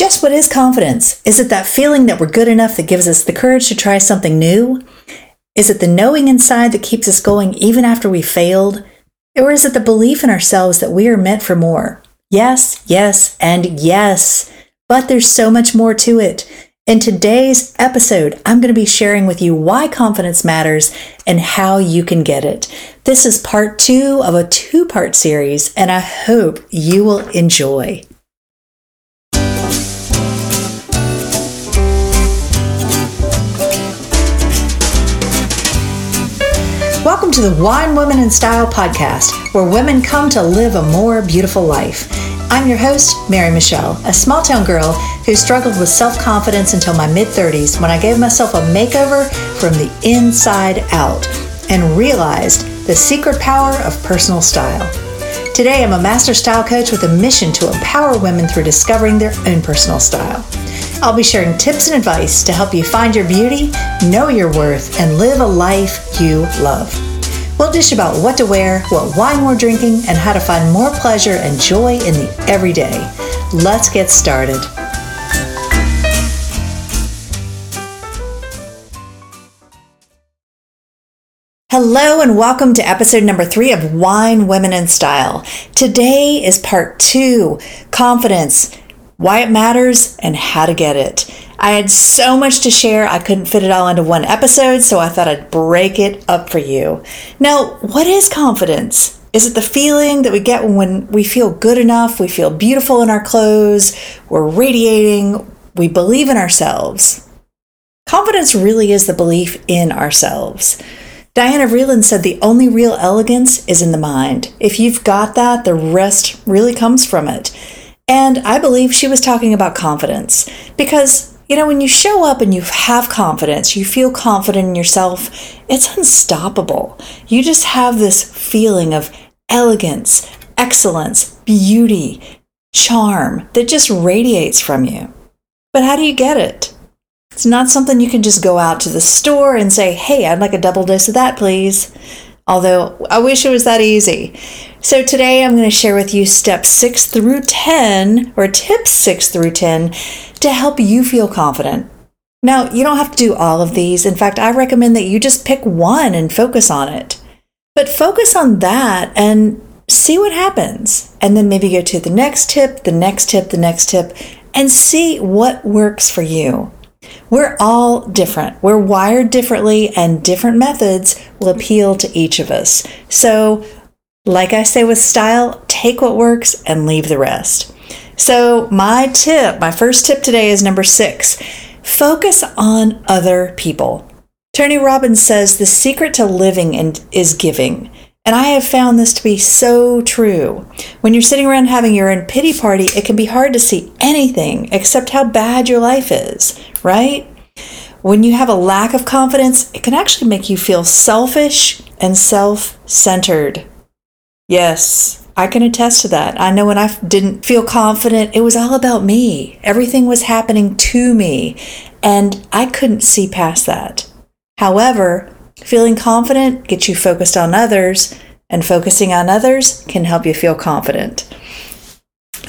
Just what is confidence? Is it that feeling that we're good enough that gives us the courage to try something new? Is it the knowing inside that keeps us going even after we failed? Or is it the belief in ourselves that we are meant for more? Yes, yes, and yes. But there's so much more to it. In today's episode, I'm going to be sharing with you why confidence matters and how you can get it. This is part two of a two part series, and I hope you will enjoy. Welcome to the Wine Women in Style podcast, where women come to live a more beautiful life. I'm your host, Mary Michelle, a small town girl who struggled with self confidence until my mid 30s when I gave myself a makeover from the inside out and realized the secret power of personal style. Today, I'm a master style coach with a mission to empower women through discovering their own personal style. I'll be sharing tips and advice to help you find your beauty, know your worth, and live a life you love. We'll dish about what to wear, what wine we're drinking, and how to find more pleasure and joy in the everyday. Let's get started. Hello, and welcome to episode number three of Wine, Women, and Style. Today is part two confidence, why it matters, and how to get it. I had so much to share, I couldn't fit it all into one episode, so I thought I'd break it up for you. Now, what is confidence? Is it the feeling that we get when we feel good enough, we feel beautiful in our clothes, we're radiating, we believe in ourselves? Confidence really is the belief in ourselves. Diana Vreeland said the only real elegance is in the mind. If you've got that, the rest really comes from it. And I believe she was talking about confidence because you know, when you show up and you have confidence, you feel confident in yourself, it's unstoppable. You just have this feeling of elegance, excellence, beauty, charm that just radiates from you. But how do you get it? It's not something you can just go out to the store and say, hey, I'd like a double dose of that, please. Although I wish it was that easy. So today I'm going to share with you steps 6 through 10, or tips 6 through 10, to help you feel confident. Now, you don't have to do all of these. In fact, I recommend that you just pick one and focus on it. But focus on that and see what happens. And then maybe go to the next tip, the next tip, the next tip, and see what works for you. We're all different. We're wired differently, and different methods will appeal to each of us. So, like I say with style, take what works and leave the rest. So, my tip, my first tip today is number six focus on other people. Tony Robbins says the secret to living is giving. And I have found this to be so true. When you're sitting around having your own pity party, it can be hard to see anything except how bad your life is, right? When you have a lack of confidence, it can actually make you feel selfish and self centered. Yes, I can attest to that. I know when I didn't feel confident, it was all about me. Everything was happening to me, and I couldn't see past that. However, feeling confident gets you focused on others, and focusing on others can help you feel confident.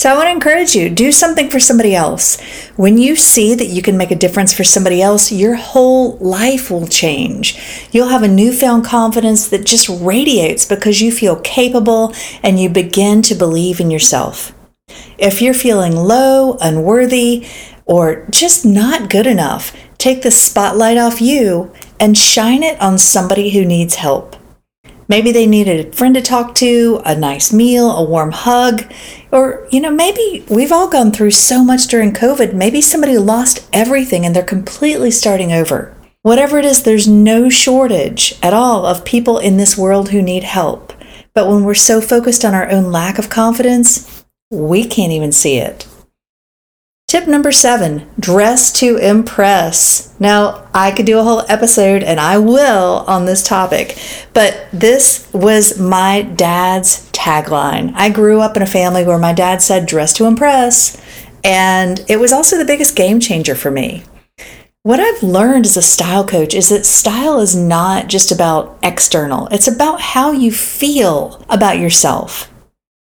So I want to encourage you do something for somebody else. When you see that you can make a difference for somebody else, your whole life will change. You'll have a newfound confidence that just radiates because you feel capable and you begin to believe in yourself. If you're feeling low, unworthy, or just not good enough, take the spotlight off you and shine it on somebody who needs help. Maybe they needed a friend to talk to, a nice meal, a warm hug, or, you know, maybe we've all gone through so much during COVID. Maybe somebody lost everything and they're completely starting over. Whatever it is, there's no shortage at all of people in this world who need help. But when we're so focused on our own lack of confidence, we can't even see it. Tip number seven dress to impress. Now, I could do a whole episode, and I will on this topic, but this was my dad's tagline. I grew up in a family where my dad said, dress to impress, and it was also the biggest game changer for me. What I've learned as a style coach is that style is not just about external, it's about how you feel about yourself.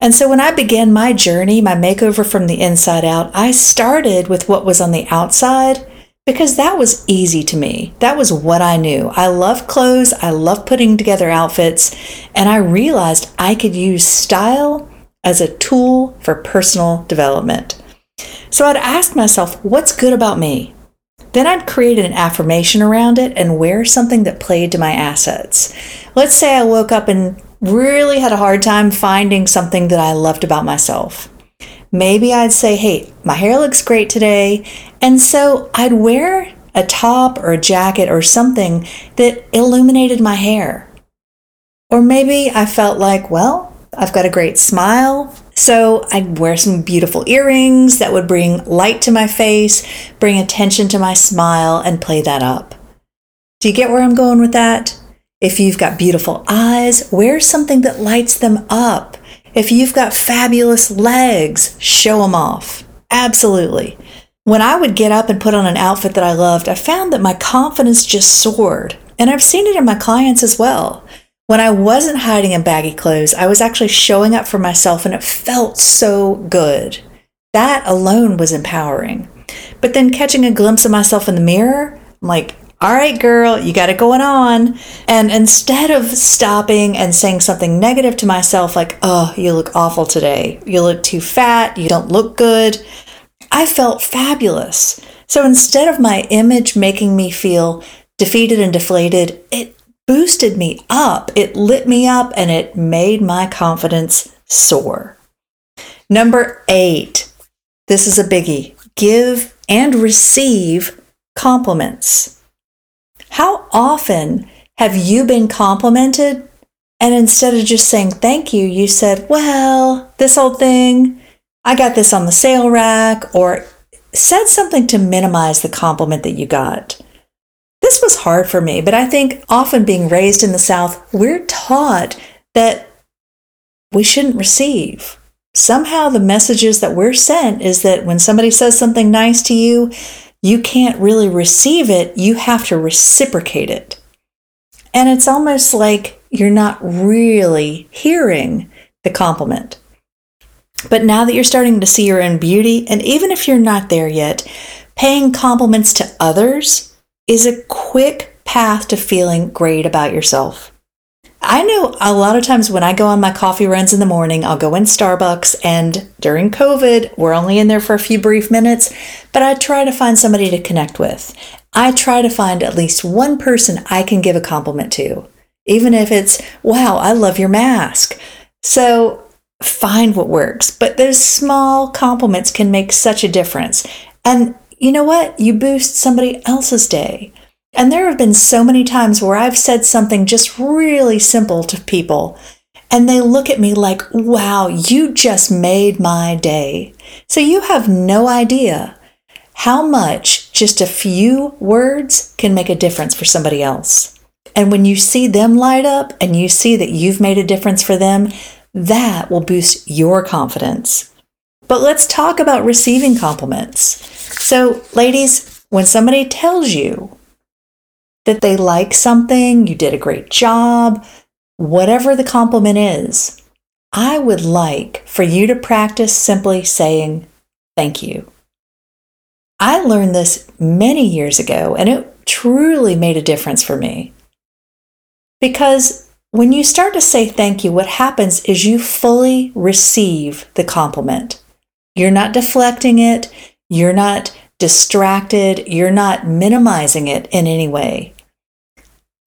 And so when I began my journey, my makeover from the inside out, I started with what was on the outside because that was easy to me. That was what I knew. I love clothes, I love putting together outfits, and I realized I could use style as a tool for personal development. So I'd ask myself, what's good about me? Then I'd create an affirmation around it and wear something that played to my assets. Let's say I woke up and really had a hard time finding something that I loved about myself. Maybe I'd say, hey, my hair looks great today. And so I'd wear a top or a jacket or something that illuminated my hair. Or maybe I felt like, well, I've got a great smile. So I'd wear some beautiful earrings that would bring light to my face, bring attention to my smile, and play that up. Do you get where I'm going with that? If you've got beautiful eyes, wear something that lights them up. If you've got fabulous legs, show them off. Absolutely. When I would get up and put on an outfit that I loved, I found that my confidence just soared. And I've seen it in my clients as well. When I wasn't hiding in baggy clothes, I was actually showing up for myself and it felt so good. That alone was empowering. But then catching a glimpse of myself in the mirror, I'm like, all right, girl, you got it going on. And instead of stopping and saying something negative to myself, like, oh, you look awful today, you look too fat, you don't look good, I felt fabulous. So instead of my image making me feel defeated and deflated, it boosted me up, it lit me up, and it made my confidence soar. Number eight, this is a biggie give and receive compliments. How often have you been complimented and instead of just saying thank you, you said, well, this old thing, I got this on the sale rack, or said something to minimize the compliment that you got? This was hard for me, but I think often being raised in the South, we're taught that we shouldn't receive. Somehow the messages that we're sent is that when somebody says something nice to you, you can't really receive it, you have to reciprocate it. And it's almost like you're not really hearing the compliment. But now that you're starting to see your own beauty, and even if you're not there yet, paying compliments to others is a quick path to feeling great about yourself. I know a lot of times when I go on my coffee runs in the morning, I'll go in Starbucks, and during COVID, we're only in there for a few brief minutes, but I try to find somebody to connect with. I try to find at least one person I can give a compliment to, even if it's, wow, I love your mask. So find what works. But those small compliments can make such a difference. And you know what? You boost somebody else's day. And there have been so many times where I've said something just really simple to people, and they look at me like, wow, you just made my day. So you have no idea how much just a few words can make a difference for somebody else. And when you see them light up and you see that you've made a difference for them, that will boost your confidence. But let's talk about receiving compliments. So, ladies, when somebody tells you that they like something, you did a great job, whatever the compliment is, I would like for you to practice simply saying thank you. I learned this many years ago, and it truly made a difference for me. Because when you start to say thank you, what happens is you fully receive the compliment. You're not deflecting it, you're not distracted. You're not minimizing it in any way.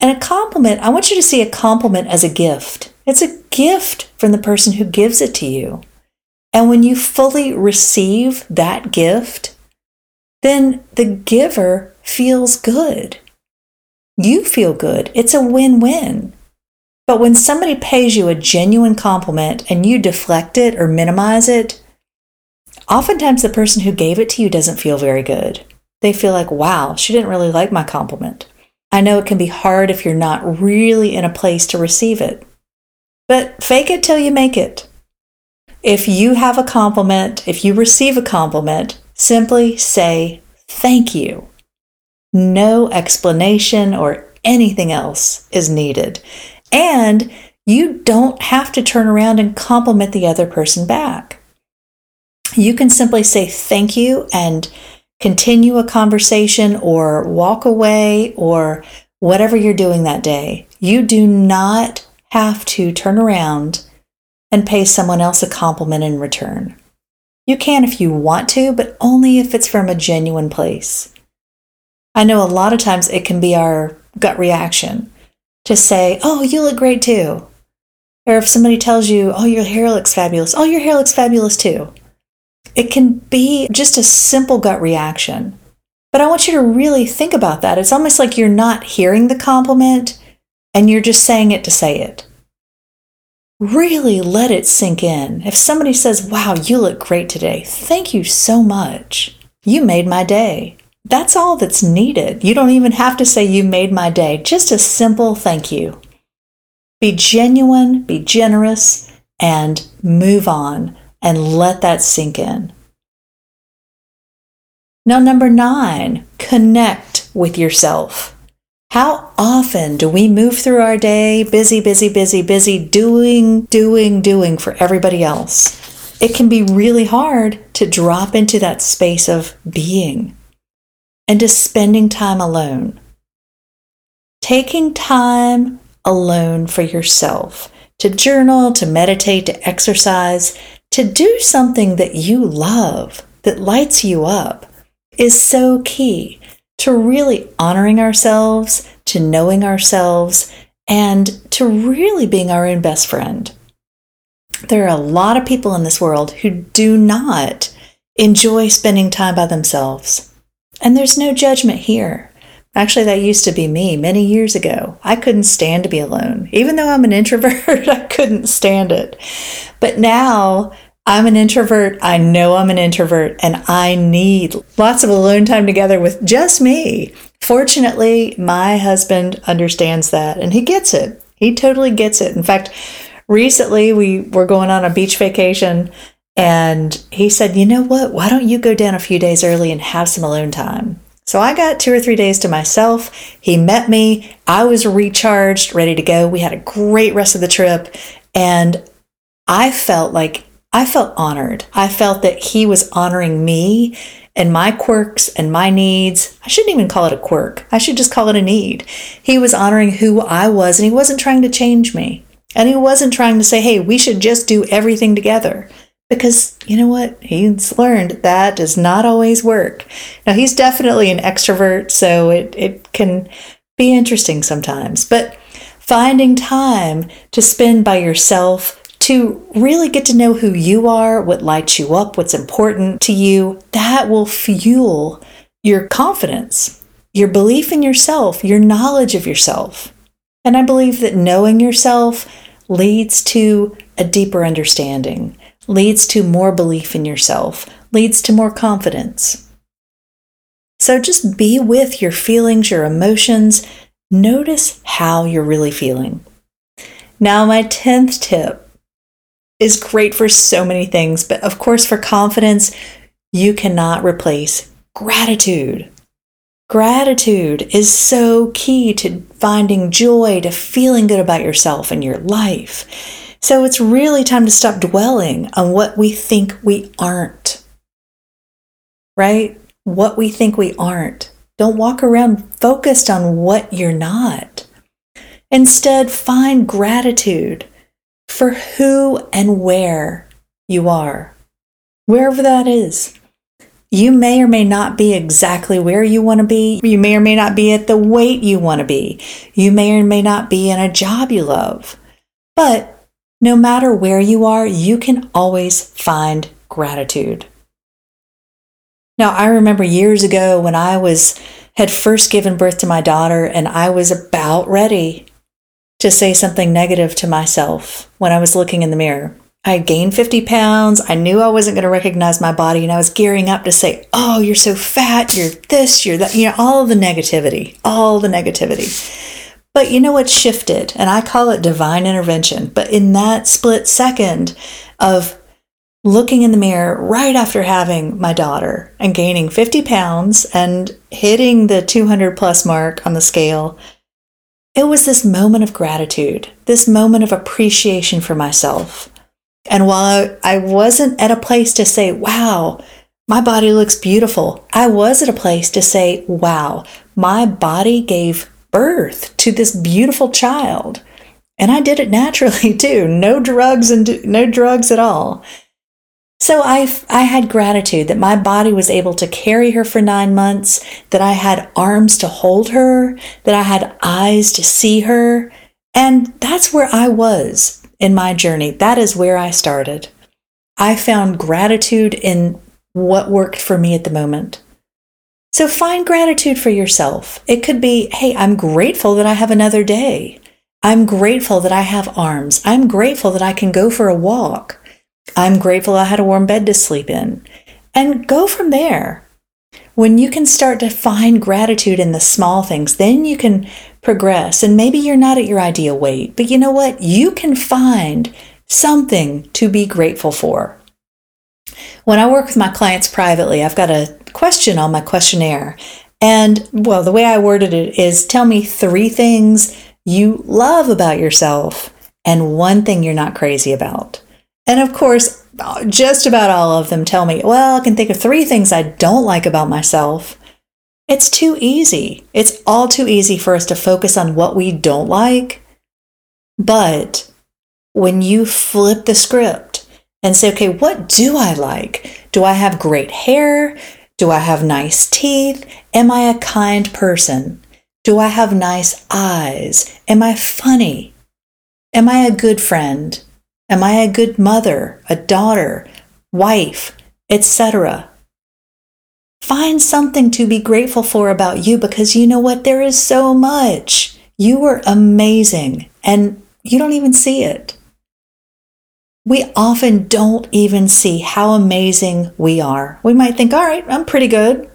And a compliment, I want you to see a compliment as a gift. It's a gift from the person who gives it to you. And when you fully receive that gift, then the giver feels good. You feel good. It's a win win. But when somebody pays you a genuine compliment and you deflect it or minimize it, oftentimes the person who gave it to you doesn't feel very good. They feel like, wow, she didn't really like my compliment. I know it can be hard if you're not really in a place to receive it. But fake it till you make it. If you have a compliment, if you receive a compliment, simply say thank you. No explanation or anything else is needed. And you don't have to turn around and compliment the other person back. You can simply say thank you and continue a conversation or walk away or whatever you're doing that day. You do not have to turn around and pay someone else a compliment in return. You can if you want to, but only if it's from a genuine place. I know a lot of times it can be our gut reaction to say, Oh, you look great too. Or if somebody tells you, Oh, your hair looks fabulous. Oh, your hair looks fabulous too. It can be just a simple gut reaction. But I want you to really think about that. It's almost like you're not hearing the compliment and you're just saying it to say it. Really let it sink in. If somebody says, Wow, you look great today, thank you so much. You made my day. That's all that's needed. You don't even have to say, You made my day. Just a simple thank you. Be genuine, be generous, and move on and let that sink in. Now, number nine, connect with yourself. How often do we move through our day busy, busy, busy, busy, doing, doing, doing for everybody else? It can be really hard to drop into that space of being and to spending time alone. Taking time alone for yourself to journal, to meditate, to exercise, to do something that you love, that lights you up, is so key to really honoring ourselves, to knowing ourselves, and to really being our own best friend. There are a lot of people in this world who do not enjoy spending time by themselves. And there's no judgment here. Actually, that used to be me many years ago. I couldn't stand to be alone. Even though I'm an introvert, I couldn't stand it. But now I'm an introvert. I know I'm an introvert and I need lots of alone time together with just me. Fortunately, my husband understands that and he gets it. He totally gets it. In fact, recently we were going on a beach vacation and he said, You know what? Why don't you go down a few days early and have some alone time? So I got two or three days to myself. He met me. I was recharged, ready to go. We had a great rest of the trip. And I felt like I felt honored. I felt that he was honoring me and my quirks and my needs. I shouldn't even call it a quirk. I should just call it a need. He was honoring who I was and he wasn't trying to change me. And he wasn't trying to say, hey, we should just do everything together. Because you know what? He's learned that does not always work. Now, he's definitely an extrovert, so it, it can be interesting sometimes. But finding time to spend by yourself, to really get to know who you are, what lights you up, what's important to you, that will fuel your confidence, your belief in yourself, your knowledge of yourself. And I believe that knowing yourself leads to a deeper understanding, leads to more belief in yourself, leads to more confidence. So just be with your feelings, your emotions. Notice how you're really feeling. Now, my 10th tip is great for so many things, but of course, for confidence, you cannot replace gratitude. Gratitude is so key to finding joy, to feeling good about yourself and your life. So it's really time to stop dwelling on what we think we aren't. Right? What we think we aren't. Don't walk around focused on what you're not. Instead, find gratitude for who and where you are, wherever that is. You may or may not be exactly where you want to be. You may or may not be at the weight you want to be. You may or may not be in a job you love. But no matter where you are, you can always find gratitude. Now, I remember years ago when I was had first given birth to my daughter and I was about ready to say something negative to myself when I was looking in the mirror. I had gained 50 pounds. I knew I wasn't going to recognize my body, and I was gearing up to say, Oh, you're so fat. You're this, you're that. You know, all the negativity, all the negativity. But you know what shifted? And I call it divine intervention. But in that split second of looking in the mirror right after having my daughter and gaining 50 pounds and hitting the 200 plus mark on the scale, it was this moment of gratitude, this moment of appreciation for myself. And while I wasn't at a place to say, wow, my body looks beautiful, I was at a place to say, wow, my body gave birth to this beautiful child. And I did it naturally too. No drugs and no drugs at all. So I, I had gratitude that my body was able to carry her for nine months, that I had arms to hold her, that I had eyes to see her. And that's where I was in my journey. That is where I started. I found gratitude in what worked for me at the moment. So find gratitude for yourself. It could be, hey, I'm grateful that I have another day. I'm grateful that I have arms. I'm grateful that I can go for a walk. I'm grateful I had a warm bed to sleep in. And go from there. When you can start to find gratitude in the small things, then you can progress. And maybe you're not at your ideal weight, but you know what? You can find something to be grateful for. When I work with my clients privately, I've got a question on my questionnaire. And well, the way I worded it is tell me three things you love about yourself and one thing you're not crazy about. And of course, just about all of them tell me, well, I can think of three things I don't like about myself. It's too easy. It's all too easy for us to focus on what we don't like. But when you flip the script and say, okay, what do I like? Do I have great hair? Do I have nice teeth? Am I a kind person? Do I have nice eyes? Am I funny? Am I a good friend? Am I a good mother, a daughter, wife, etc.? Find something to be grateful for about you because you know what? There is so much. You are amazing and you don't even see it. We often don't even see how amazing we are. We might think, all right, I'm pretty good.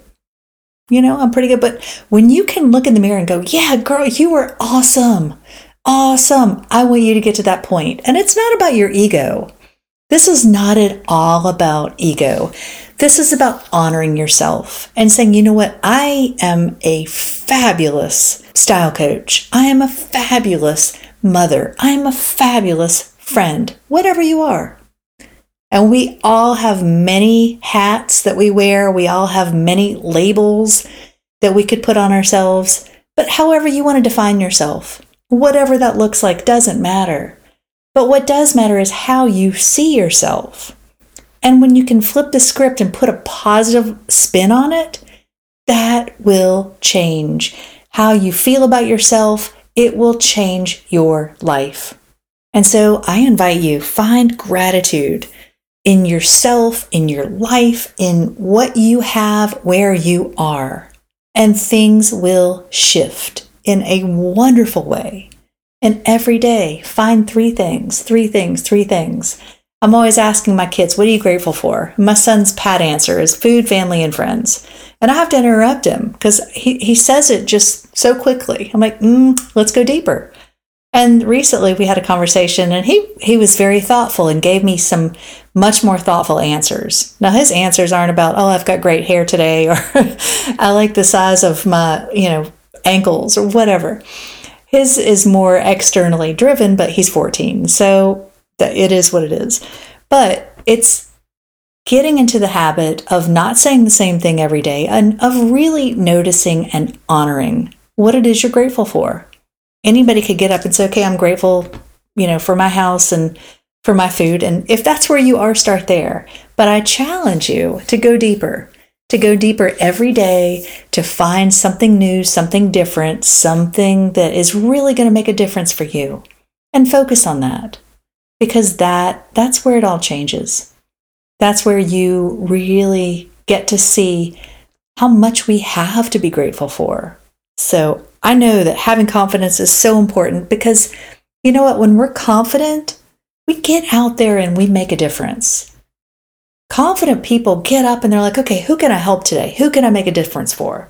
You know, I'm pretty good. But when you can look in the mirror and go, yeah, girl, you are awesome. Awesome. I want you to get to that point. And it's not about your ego. This is not at all about ego. This is about honoring yourself and saying, you know what? I am a fabulous style coach. I am a fabulous mother. I am a fabulous friend, whatever you are. And we all have many hats that we wear. We all have many labels that we could put on ourselves. But however you want to define yourself, Whatever that looks like doesn't matter. But what does matter is how you see yourself. And when you can flip the script and put a positive spin on it, that will change how you feel about yourself. It will change your life. And so I invite you find gratitude in yourself, in your life, in what you have, where you are, and things will shift in a wonderful way. And every day, find three things, three things, three things. I'm always asking my kids, what are you grateful for? My son's pat answer is food, family, and friends. And I have to interrupt him because he, he says it just so quickly. I'm like, mm, let's go deeper. And recently we had a conversation and he, he was very thoughtful and gave me some much more thoughtful answers. Now his answers aren't about, oh, I've got great hair today or I like the size of my, you know, ankles or whatever. His is more externally driven, but he's 14. So it is what it is. But it's getting into the habit of not saying the same thing every day and of really noticing and honoring what it is you're grateful for. Anybody could get up and say, okay, I'm grateful, you know, for my house and for my food. And if that's where you are, start there. But I challenge you to go deeper to go deeper every day, to find something new, something different, something that is really going to make a difference for you. And focus on that. Because that that's where it all changes. That's where you really get to see how much we have to be grateful for. So, I know that having confidence is so important because you know what when we're confident, we get out there and we make a difference confident people get up and they're like, okay, who can I help today? Who can I make a difference for?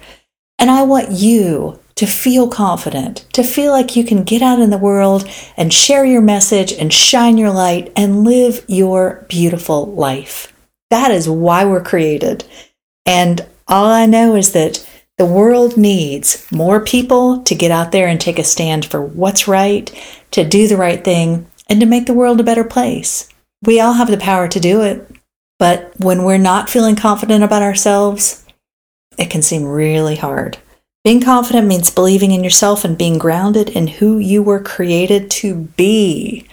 And I want you to feel confident, to feel like you can get out in the world and share your message and shine your light and live your beautiful life. That is why we're created. And all I know is that The world needs more people to get out there and take a stand for what's right, to do the right thing, and to make the world a better place. We all have the power to do it, but when we're not feeling confident about ourselves, it can seem really hard. Being confident means believing in yourself and being grounded in who you were created to be.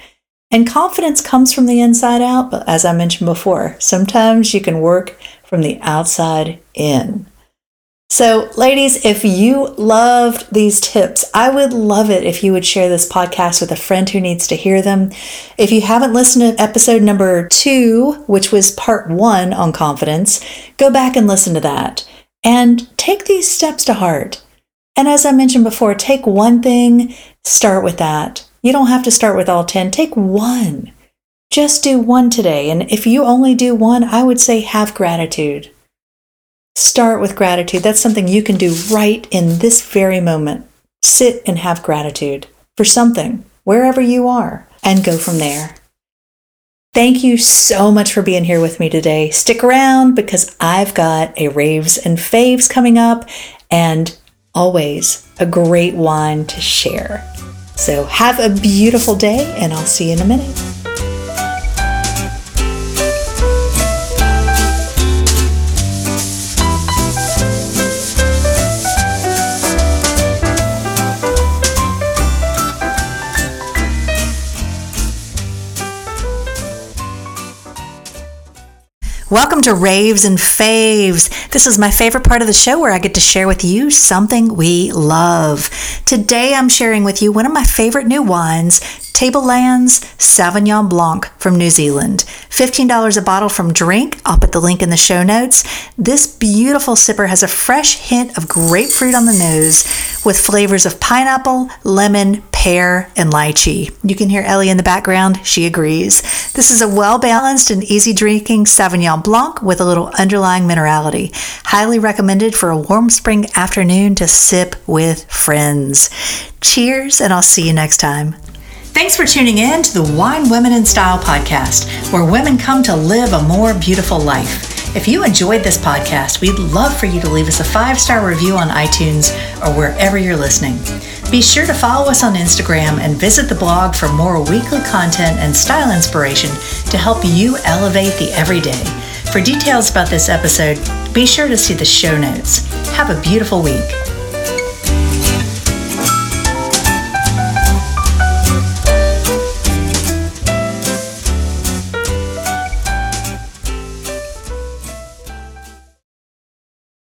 And confidence comes from the inside out, but as I mentioned before, sometimes you can work from the outside in. So, ladies, if you loved these tips, I would love it if you would share this podcast with a friend who needs to hear them. If you haven't listened to episode number two, which was part one on confidence, go back and listen to that and take these steps to heart. And as I mentioned before, take one thing, start with that. You don't have to start with all 10, take one. Just do one today. And if you only do one, I would say have gratitude. Start with gratitude. That's something you can do right in this very moment. Sit and have gratitude for something, wherever you are, and go from there. Thank you so much for being here with me today. Stick around because I've got a raves and faves coming up and always a great wine to share. So have a beautiful day, and I'll see you in a minute. Welcome to Raves and Faves. This is my favorite part of the show where I get to share with you something we love. Today I'm sharing with you one of my favorite new wines, Tablelands Sauvignon Blanc from New Zealand. $15 a bottle from Drink. I'll put the link in the show notes. This beautiful sipper has a fresh hint of grapefruit on the nose with flavors of pineapple, lemon, pear, and lychee. You can hear Ellie in the background. She agrees. This is a well balanced and easy drinking Sauvignon Blanc with a little underlying minerality. Highly recommended for a warm spring afternoon to sip with friends. Cheers, and I'll see you next time. Thanks for tuning in to the Wine Women in Style podcast, where women come to live a more beautiful life. If you enjoyed this podcast, we'd love for you to leave us a five star review on iTunes or wherever you're listening. Be sure to follow us on Instagram and visit the blog for more weekly content and style inspiration to help you elevate the everyday. For details about this episode, be sure to see the show notes. Have a beautiful week.